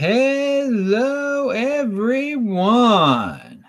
Hello, everyone.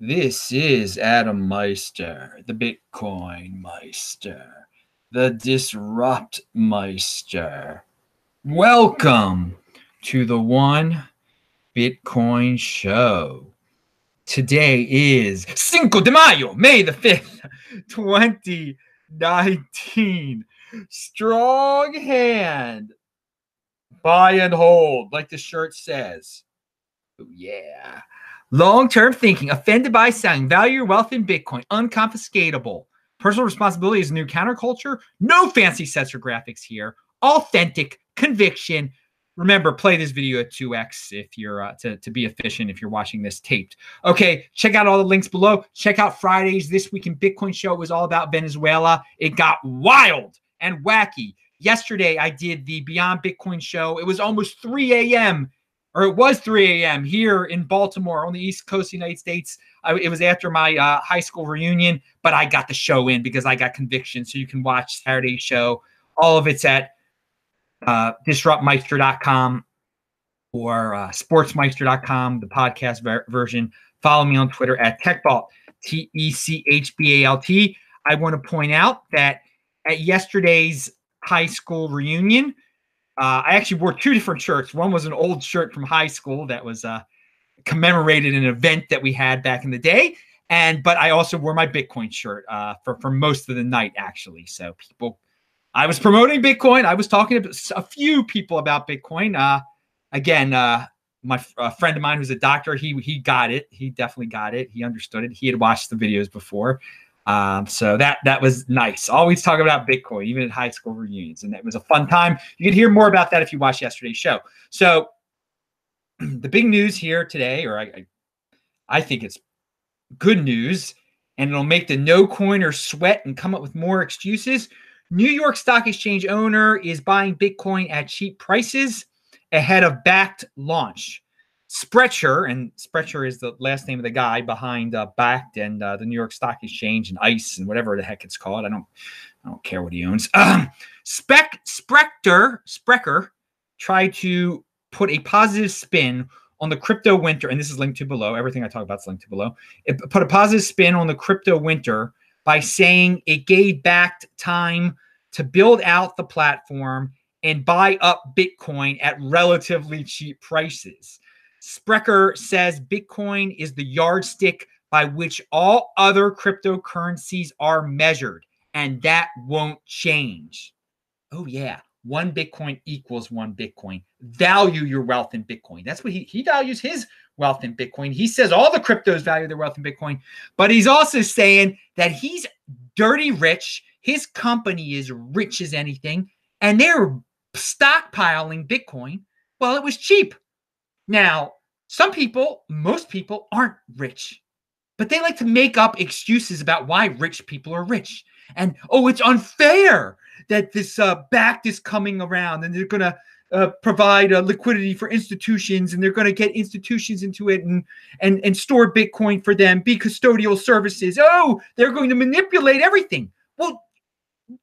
This is Adam Meister, the Bitcoin Meister, the Disrupt Meister. Welcome to the One Bitcoin Show. Today is Cinco de Mayo, May the 5th, 2019. Strong hand buy and hold, like the shirt says. Oh, yeah. Long term thinking, offended by selling, value your wealth in Bitcoin, unconfiscatable. Personal responsibility is a new counterculture. No fancy sets or graphics here. Authentic conviction. Remember, play this video at 2x if you're uh, to, to be efficient if you're watching this taped. Okay, check out all the links below. Check out Friday's This Week in Bitcoin show. It was all about Venezuela. It got wild and wacky. Yesterday, I did the Beyond Bitcoin show. It was almost 3 a.m. or it was 3 a.m. here in Baltimore on the East Coast of the United States. I, it was after my uh, high school reunion, but I got the show in because I got conviction. So you can watch Saturday's show. All of it's at uh, disruptmeister.com or uh, sportsmeister.com, the podcast ver- version. Follow me on Twitter at TechBalt, T E C H B A L T. I want to point out that at yesterday's high school reunion. Uh, I actually wore two different shirts. One was an old shirt from high school that was uh, commemorated an event that we had back in the day, and but I also wore my Bitcoin shirt uh, for for most of the night actually. So people, I was promoting Bitcoin. I was talking to a few people about Bitcoin. Uh, again, uh, my friend of mine who's a doctor, he he got it. He definitely got it. He understood it. He had watched the videos before. Um, so that that was nice. Always talk about Bitcoin, even at high school reunions, and it was a fun time. You can hear more about that if you watch yesterday's show. So the big news here today, or I, I, I think it's good news, and it'll make the no coiner sweat and come up with more excuses. New York Stock Exchange owner is buying Bitcoin at cheap prices ahead of Bakkt launch. Sprecher, and Sprecher is the last name of the guy behind uh, and uh, the New York Stock Exchange and ICE and whatever the heck it's called. I don't, I don't care what he owns. Um, Spec Sprecher Sprecher tried to put a positive spin on the crypto winter, and this is linked to below. Everything I talk about is linked to below. It put a positive spin on the crypto winter by saying it gave Bakkt time to build out the platform and buy up Bitcoin at relatively cheap prices. Sprecher says Bitcoin is the yardstick by which all other cryptocurrencies are measured, and that won't change. Oh, yeah. One Bitcoin equals one Bitcoin. Value your wealth in Bitcoin. That's what he, he values his wealth in Bitcoin. He says all the cryptos value their wealth in Bitcoin, but he's also saying that he's dirty rich. His company is rich as anything, and they're stockpiling Bitcoin. Well, it was cheap. Now, some people, most people aren't rich, but they like to make up excuses about why rich people are rich. And oh, it's unfair that this uh, Bakkt is coming around and they're going to uh, provide uh, liquidity for institutions and they're going to get institutions into it and, and, and store Bitcoin for them, be custodial services. Oh, they're going to manipulate everything. Well,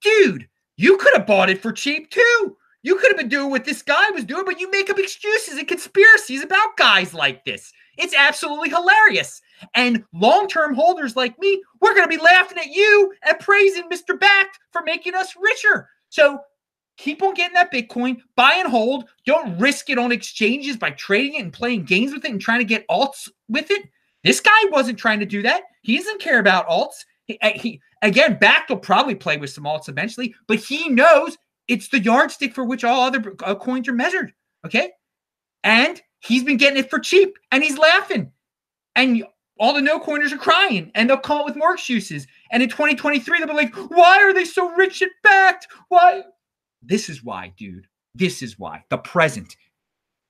dude, you could have bought it for cheap too. You could have been doing what this guy was doing, but you make up excuses and conspiracies about guys like this. It's absolutely hilarious. And long term holders like me, we're going to be laughing at you and praising Mr. Bakkt for making us richer. So keep on getting that Bitcoin, buy and hold. Don't risk it on exchanges by trading it and playing games with it and trying to get alts with it. This guy wasn't trying to do that. He doesn't care about alts. He, eh, he again, Bakkt will probably play with some alts eventually, but he knows it's the yardstick for which all other uh, coins are measured. Okay. And he's been getting it for cheap and he's laughing. And all the no coiners are crying and they'll come up with more excuses. And in 2023, they'll be like, why are they so rich and Bakkt? Why? This is why, dude. This is why. The present.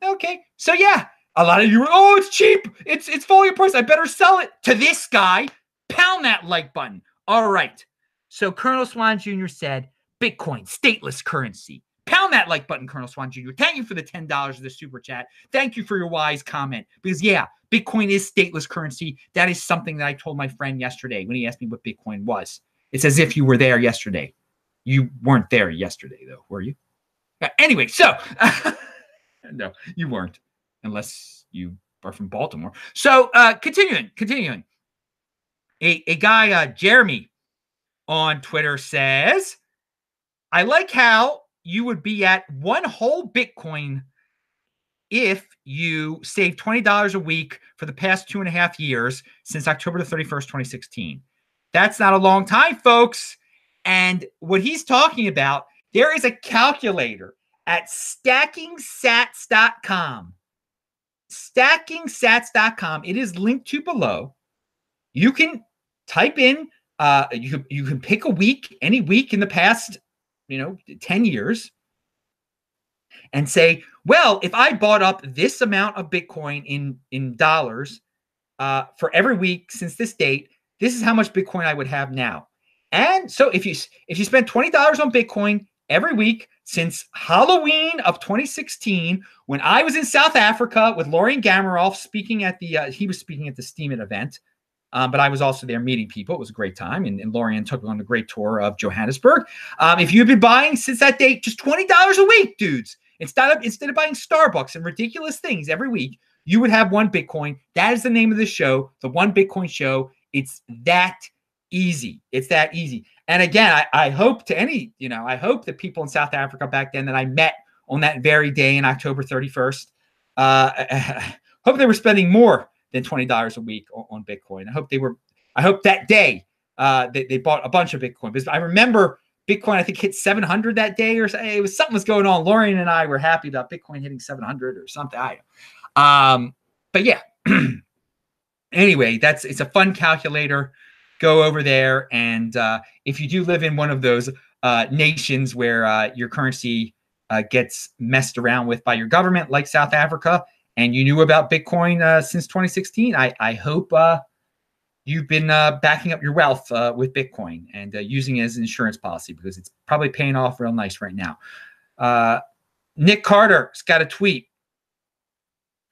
Okay. So yeah, a lot of you are, oh, it's cheap. It's it's falling apart. I better sell it to this guy. Pound that like button. All right. So Colonel Swan Jr. said, Bitcoin, stateless currency. Pound that like button, Colonel Swan Jr. Thank you for the $10 of the super chat. Thank you for your wise comment. Because, yeah, Bitcoin is stateless currency. That is something that I told my friend yesterday when he asked me what Bitcoin was. It's as if you were there yesterday. You weren't there yesterday, though, were you? Uh, anyway, so no, you weren't, unless you are from Baltimore. So, uh, continuing, continuing. A, a guy, uh, Jeremy, on Twitter says, I like how you would be at one whole Bitcoin if you save $20 a week for the past two and a half years since October the 31st, 2016. That's not a long time, folks. And what he's talking about, there is a calculator at stackingsats.com. Stackingsats.com. It is linked to below. You can type in, uh, you, you can pick a week, any week in the past, you know, 10 years, and say, well, if I bought up this amount of Bitcoin in, in dollars uh, for every week since this date, this is how much Bitcoin I would have now. And so if you if you spend $20 on Bitcoin every week since Halloween of 2016, when I was in South Africa with Lorien Gamaroff speaking at the uh, he was speaking at the Steemit event. Um, but I was also there meeting people. It was a great time. And, and Lorien took me on a great tour of Johannesburg. Um, if you've been buying since that date, just $20 a week, dudes. Instead of instead of buying Starbucks and ridiculous things every week, you would have one Bitcoin. That is the name of the show, the One Bitcoin Show. It's that easy. It's that easy. And again, I, I hope to any, you know, I hope that people in South Africa back then that I met on that very day in October 31st, uh, hope they were spending more than $20 a week on, on Bitcoin. I hope they were, I hope that day uh, they, they bought a bunch of Bitcoin because I remember Bitcoin, I think, hit 700 that day or it was something was going on. Lorien and I were happy about Bitcoin hitting 700 or something. I, um, but yeah. anyway, that's it's a fun calculator. Go over there, and uh, if you do live in one of those uh, nations where uh, your currency uh, gets messed around with by your government, like South Africa, and you knew about Bitcoin uh, since 2016, I I hope uh, you've been uh, backing up your wealth uh, with Bitcoin and uh, using it as an insurance policy because it's probably paying off real nice right now. Uh, Nic Carter's got a tweet.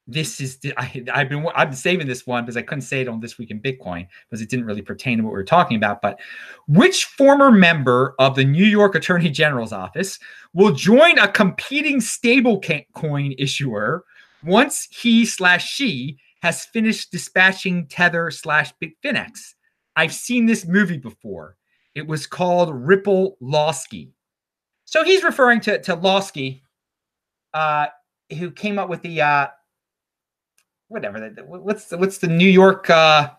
This is I, have been I've been saving this one because I couldn't say it on this week in Bitcoin because it didn't really pertain to what we were talking about. But which former member of the New York Attorney General's office will join a competing stablecoin issuer once he slash she has finished dispatching Tether slash Bitfinex. I've seen this movie before. It was called Ripple Lawsky. So he's referring to, to Lawsky, uh, who came up with the uh, whatever. What's the, what's the New York uh,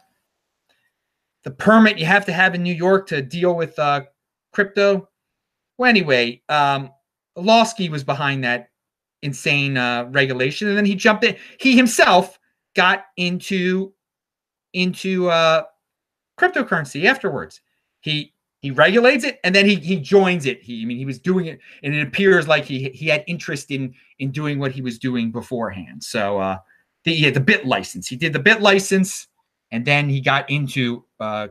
the permit you have to have in New York to deal with uh, crypto? Well, anyway, um, Lawsky was behind that insane uh, regulation, and then he jumped in. He himself got into into uh, cryptocurrency afterwards. He he regulates it and then he he joins it. He I mean he was doing it and it appears like he he had interest in in doing what he was doing beforehand. So uh the yeah, the BitLicense. He did the bit license, and then he got into uh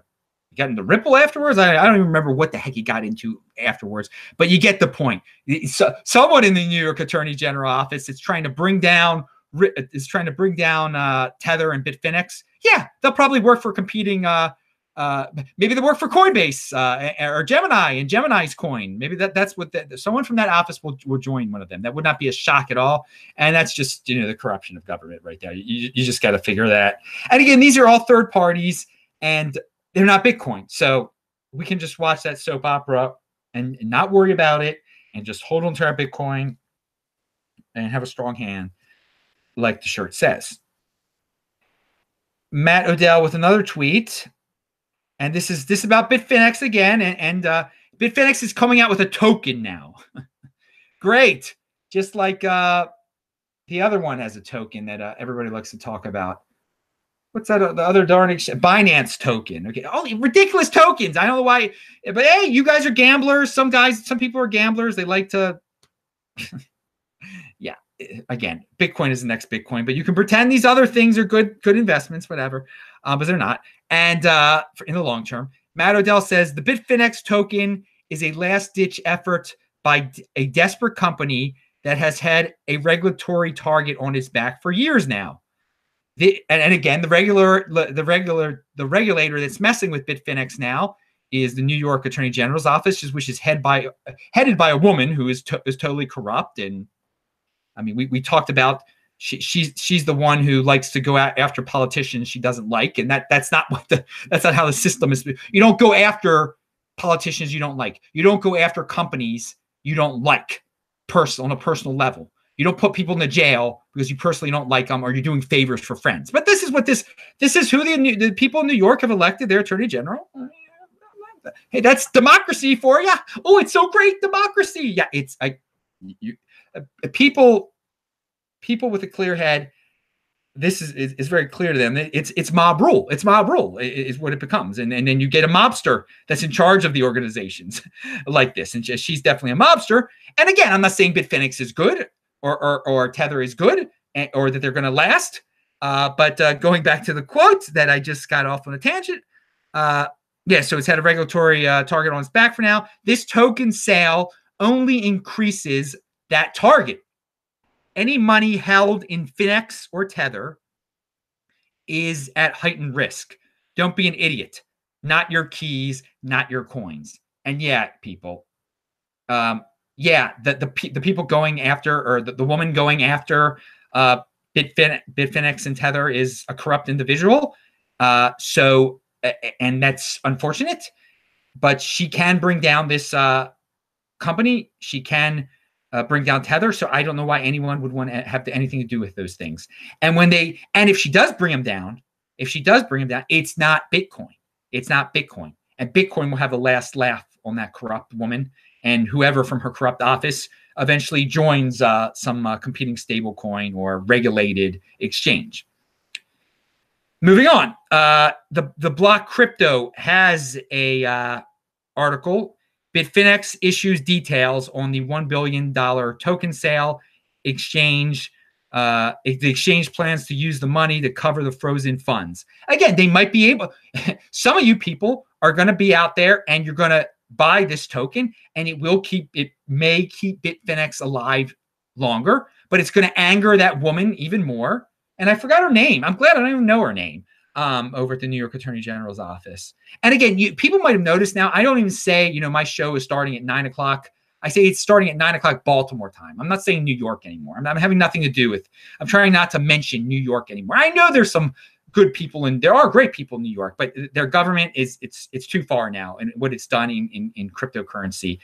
he got into Ripple afterwards. I, I don't even remember what the heck he got into afterwards, but you get the point. So, someone in the New York Attorney General office is trying to bring down is trying to bring down uh, Tether and Bitfinex, yeah, they'll probably work for competing. Uh, uh, maybe they work for Coinbase uh, or Gemini and Gemini's coin. Maybe that that's what the, someone from that office will, will join one of them. That would not be a shock at all. And that's just you know the corruption of government right there. You, you just got to figure that. And again, these are all third parties and they're not Bitcoin, so we can just watch that soap opera and, and not worry about it and just hold on to our Bitcoin and have a strong hand like the shirt says. Matt Odell with another tweet, and this is this about Bitfinex again, and, and uh, Bitfinex is coming out with a token now. Great, just like uh, the other one has a token that uh, everybody likes to talk about. What's that? Uh, the other darn Binance token. Okay, all ridiculous tokens. I don't know why, but hey, you guys are gamblers. Some guys, some people are gamblers. They like to. Yeah, again, Bitcoin is the next Bitcoin, but you can pretend these other things are good, good investments, whatever, uh, but they're not. And uh, for, in the long term, Matt Odell says the Bitfinex token is a last ditch effort by a desperate company that has had a regulatory target on its back for years now. The, and, and again, the regular, the regular, the regulator that's messing with Bitfinex now is the New York Attorney General's office, which is head by headed by a woman who is to, is totally corrupt and I mean, we, we talked about she, she's she's the one who likes to go out after politicians she doesn't like, and that that's not what the that's not how the system is. You don't go after politicians you don't like. You don't go after companies you don't like, person on a personal level. You don't put people in the jail because you personally don't like them or you're doing favors for friends. But this is what this this is who the, the people in New York have elected their attorney general. Hey, that's democracy for you. Oh, it's so great, democracy. Yeah, it's I, you, uh, people, people with a clear head. This is, is, is very clear to them. It's it's mob rule. It's mob rule is what it becomes, and and then you get a mobster that's in charge of the organizations like this. And she's definitely a mobster. And again, I'm not saying Bitfinex is good or or, or Tether is good eh, or that they're going to last. Uh, but uh, going back to the quote that I just got off on a tangent, uh, yeah, so it's had a regulatory uh, target on its back for now. This token sale only increases that target. Any money held in Finex or Tether is at heightened risk. Don't be an idiot. Not your keys, not your coins. And yeah, people, um, yeah, the, the the people going after or the, the woman going after uh, Bitfin, Bitfinex and Tether is a corrupt individual. Uh, so and that's unfortunate. But she can bring down this uh, company. She can uh, bring down Tether. So I don't know why anyone would want to have to, anything to do with those things. And when they and if she does bring them down, if she does bring them down, it's not Bitcoin. It's not Bitcoin. And Bitcoin will have the last laugh on that corrupt woman and whoever from her corrupt office eventually joins uh, some uh, competing stablecoin or regulated exchange. Moving on, uh, the the block crypto has a uh, article. Bitfinex issues details on the one billion dollar token sale. Exchange uh, the exchange plans to use the money to cover the frozen funds. Again, they might be able. some of you people are going to be out there, and you're going to buy this token, and it will keep it may keep Bitfinex alive longer, but it's going to anger that woman even more and I forgot her name. I'm glad I don't even know her name um, over at the New York Attorney General's office. And again, you, people might have noticed now. I don't even say, you know, my show is starting at nine o'clock. I say it's starting at nine o'clock Baltimore time. I'm not saying New York anymore. I'm, I'm having nothing to do with. I'm trying not to mention New York anymore. I know there's some good people and there are great people in New York, but their government is it's it's too far now and what it's done in in, in cryptocurrency.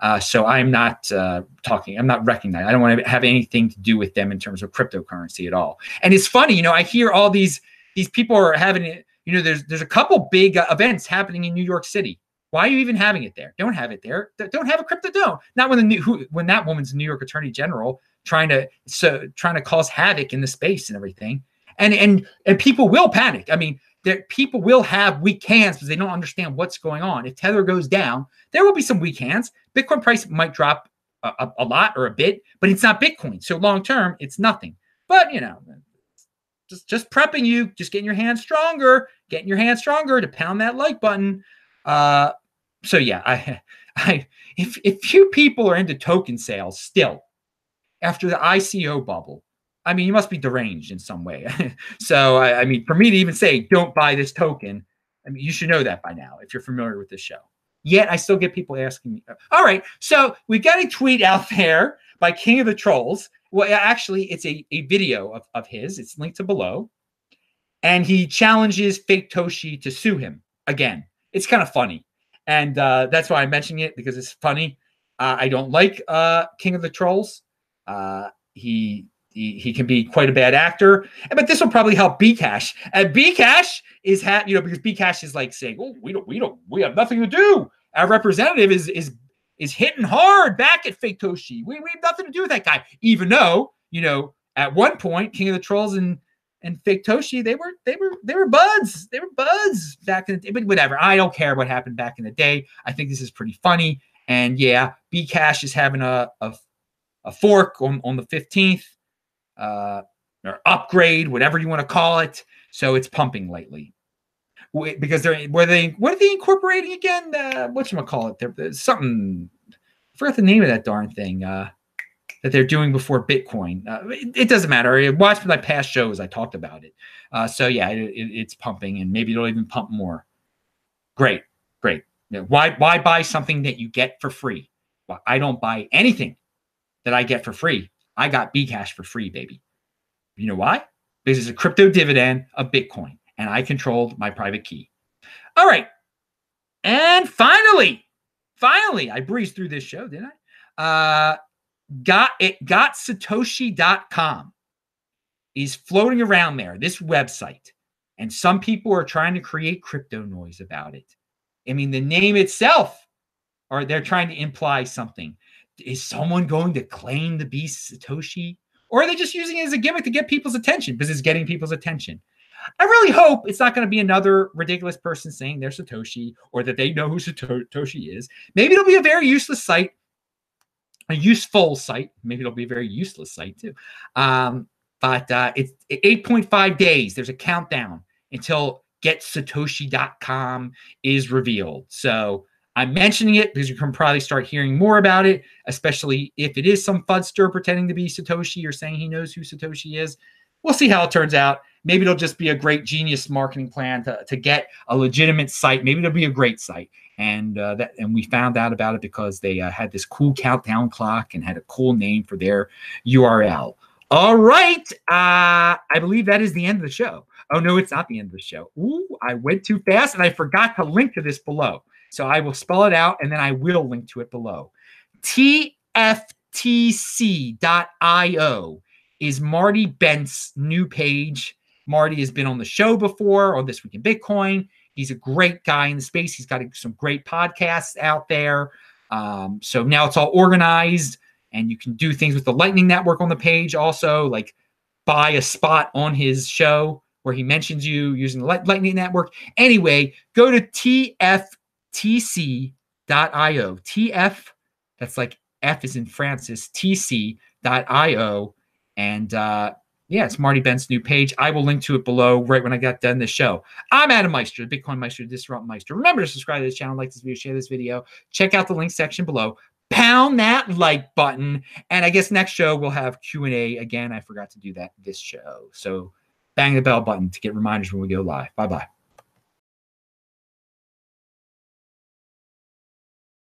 Uh, so I'm not uh, talking, I'm not recognizing. I don't want to have anything to do with them in terms of cryptocurrency at all. And it's funny, you know, I hear all these these people are having it. You know, there's there's a couple big uh, events happening in New York City. Why are you even having it there? Don't have it there. Don't have a crypto. Don't. Not when the new who, when that woman's New York Attorney General trying to so trying to cause havoc in the space and everything. And and and people will panic. I mean, there people will have weak hands because they don't understand what's going on. If Tether goes down, there will be some weak hands. Bitcoin price might drop a, a, a lot or a bit, but it's not Bitcoin. So long term, it's nothing. But you know, just just prepping you, just getting your hands stronger, getting your hands stronger to pound that like button. Uh, so yeah, I, I if if few people are into token sales still after the ICO bubble, I mean, you must be deranged in some way. so, I, I, mean, for me to even say, don't buy this token, I mean, you should know that by now if you're familiar with this show. Yet, I still get people asking me. All right. So, we got a tweet out there by King of the Trolls. Well, actually, it's a, a video of, of his, it's linked to below. And he challenges Faketoshi to sue him again. It's kind of funny. And uh, that's why I'm mentioning it because it's funny. Uh, I don't like uh, King of the Trolls. Uh, he he, he can be quite a bad actor. But this will probably help Bcash. And Bcash is ha- you know because Bcash is like saying, "Oh, we don't, we don't, we have nothing to do." Our representative is is is hitting hard back at Faketoshi. We, we have nothing to do with that guy, even though you know at one point King of the Trolls and and Faketoshi they were they were they were buds. They were buds back in the day. But whatever, I don't care what happened back in the day. I think this is pretty funny. And yeah, Bcash is having a a, a fork on on the fifteenth uh, or upgrade, whatever you want to call it. So it's pumping lately because they're where they what are they incorporating again? Uh, what you call it? There's something. I forgot the name of that darn thing uh, that they're doing before Bitcoin. Uh, it, it, doesn't matter. Watch my past shows. I talked about it. Uh, so yeah, it, it, it's pumping, and maybe it'll even pump more. Great, great. Why why buy something that you get for free? Well, I don't buy anything that I get for free. I got Bcash for free, baby. You know why? Because it's a crypto dividend of Bitcoin, and I controlled my private key. All right. And finally, finally, I breezed through this show, didn't I? Uh, got it getsatoshi.com is floating around there, this website. And some people are trying to create crypto noise about it. I mean, the name itself, or they're trying to imply something. Is someone going to claim the beast Satoshi? Or are they just using it as a gimmick to get people's attention because it's getting people's attention? I really hope it's not going to be another ridiculous person saying they're Satoshi or that they know who Satoshi is. Maybe it'll be a very useless site, a useful site. Maybe it'll be a very useless site too. Um, but uh, it's 8.5 days. There's a countdown until getsatoshi.com is revealed. So I'm mentioning it because you can probably start hearing more about it, especially if it is some fudster pretending to be Satoshi or saying he knows who Satoshi is. We'll see how it turns out. Maybe it'll just be a great genius marketing plan to, to get a legitimate site. Maybe it'll be a great site. And uh, that and we found out about it because they uh, had this cool countdown clock and had a cool name for their URL. All right. Uh, I believe that is the end of the show. Oh, no, it's not the end of the show. Ooh, I went too fast and I forgot to link to this below. So I will spell it out and then I will link to it below. TFTC.io is Marty Bent's new page. Marty has been on the show before on This Week in Bitcoin. He's a great guy in the space. He's got some great podcasts out there. Um, so now it's all organized and you can do things with the Lightning Network on the page also, like buy a spot on his show where he mentions you using the Lightning Network. Anyway, go to TF tc.io. TF, that's like F is in Francis, tc.io. And uh, yeah, it's Marty Bent's new page. I will link to it below right when I got done the show. I'm Adam Meister, Bitcoin Meister, Disrupt Meister. Remember to subscribe to this channel, like this video, share this video. Check out the link section below. Pound that like button. And I guess next show we'll have Q&A. Again, I forgot to do that this show. So bang the bell button to get reminders when we go live. Bye-bye.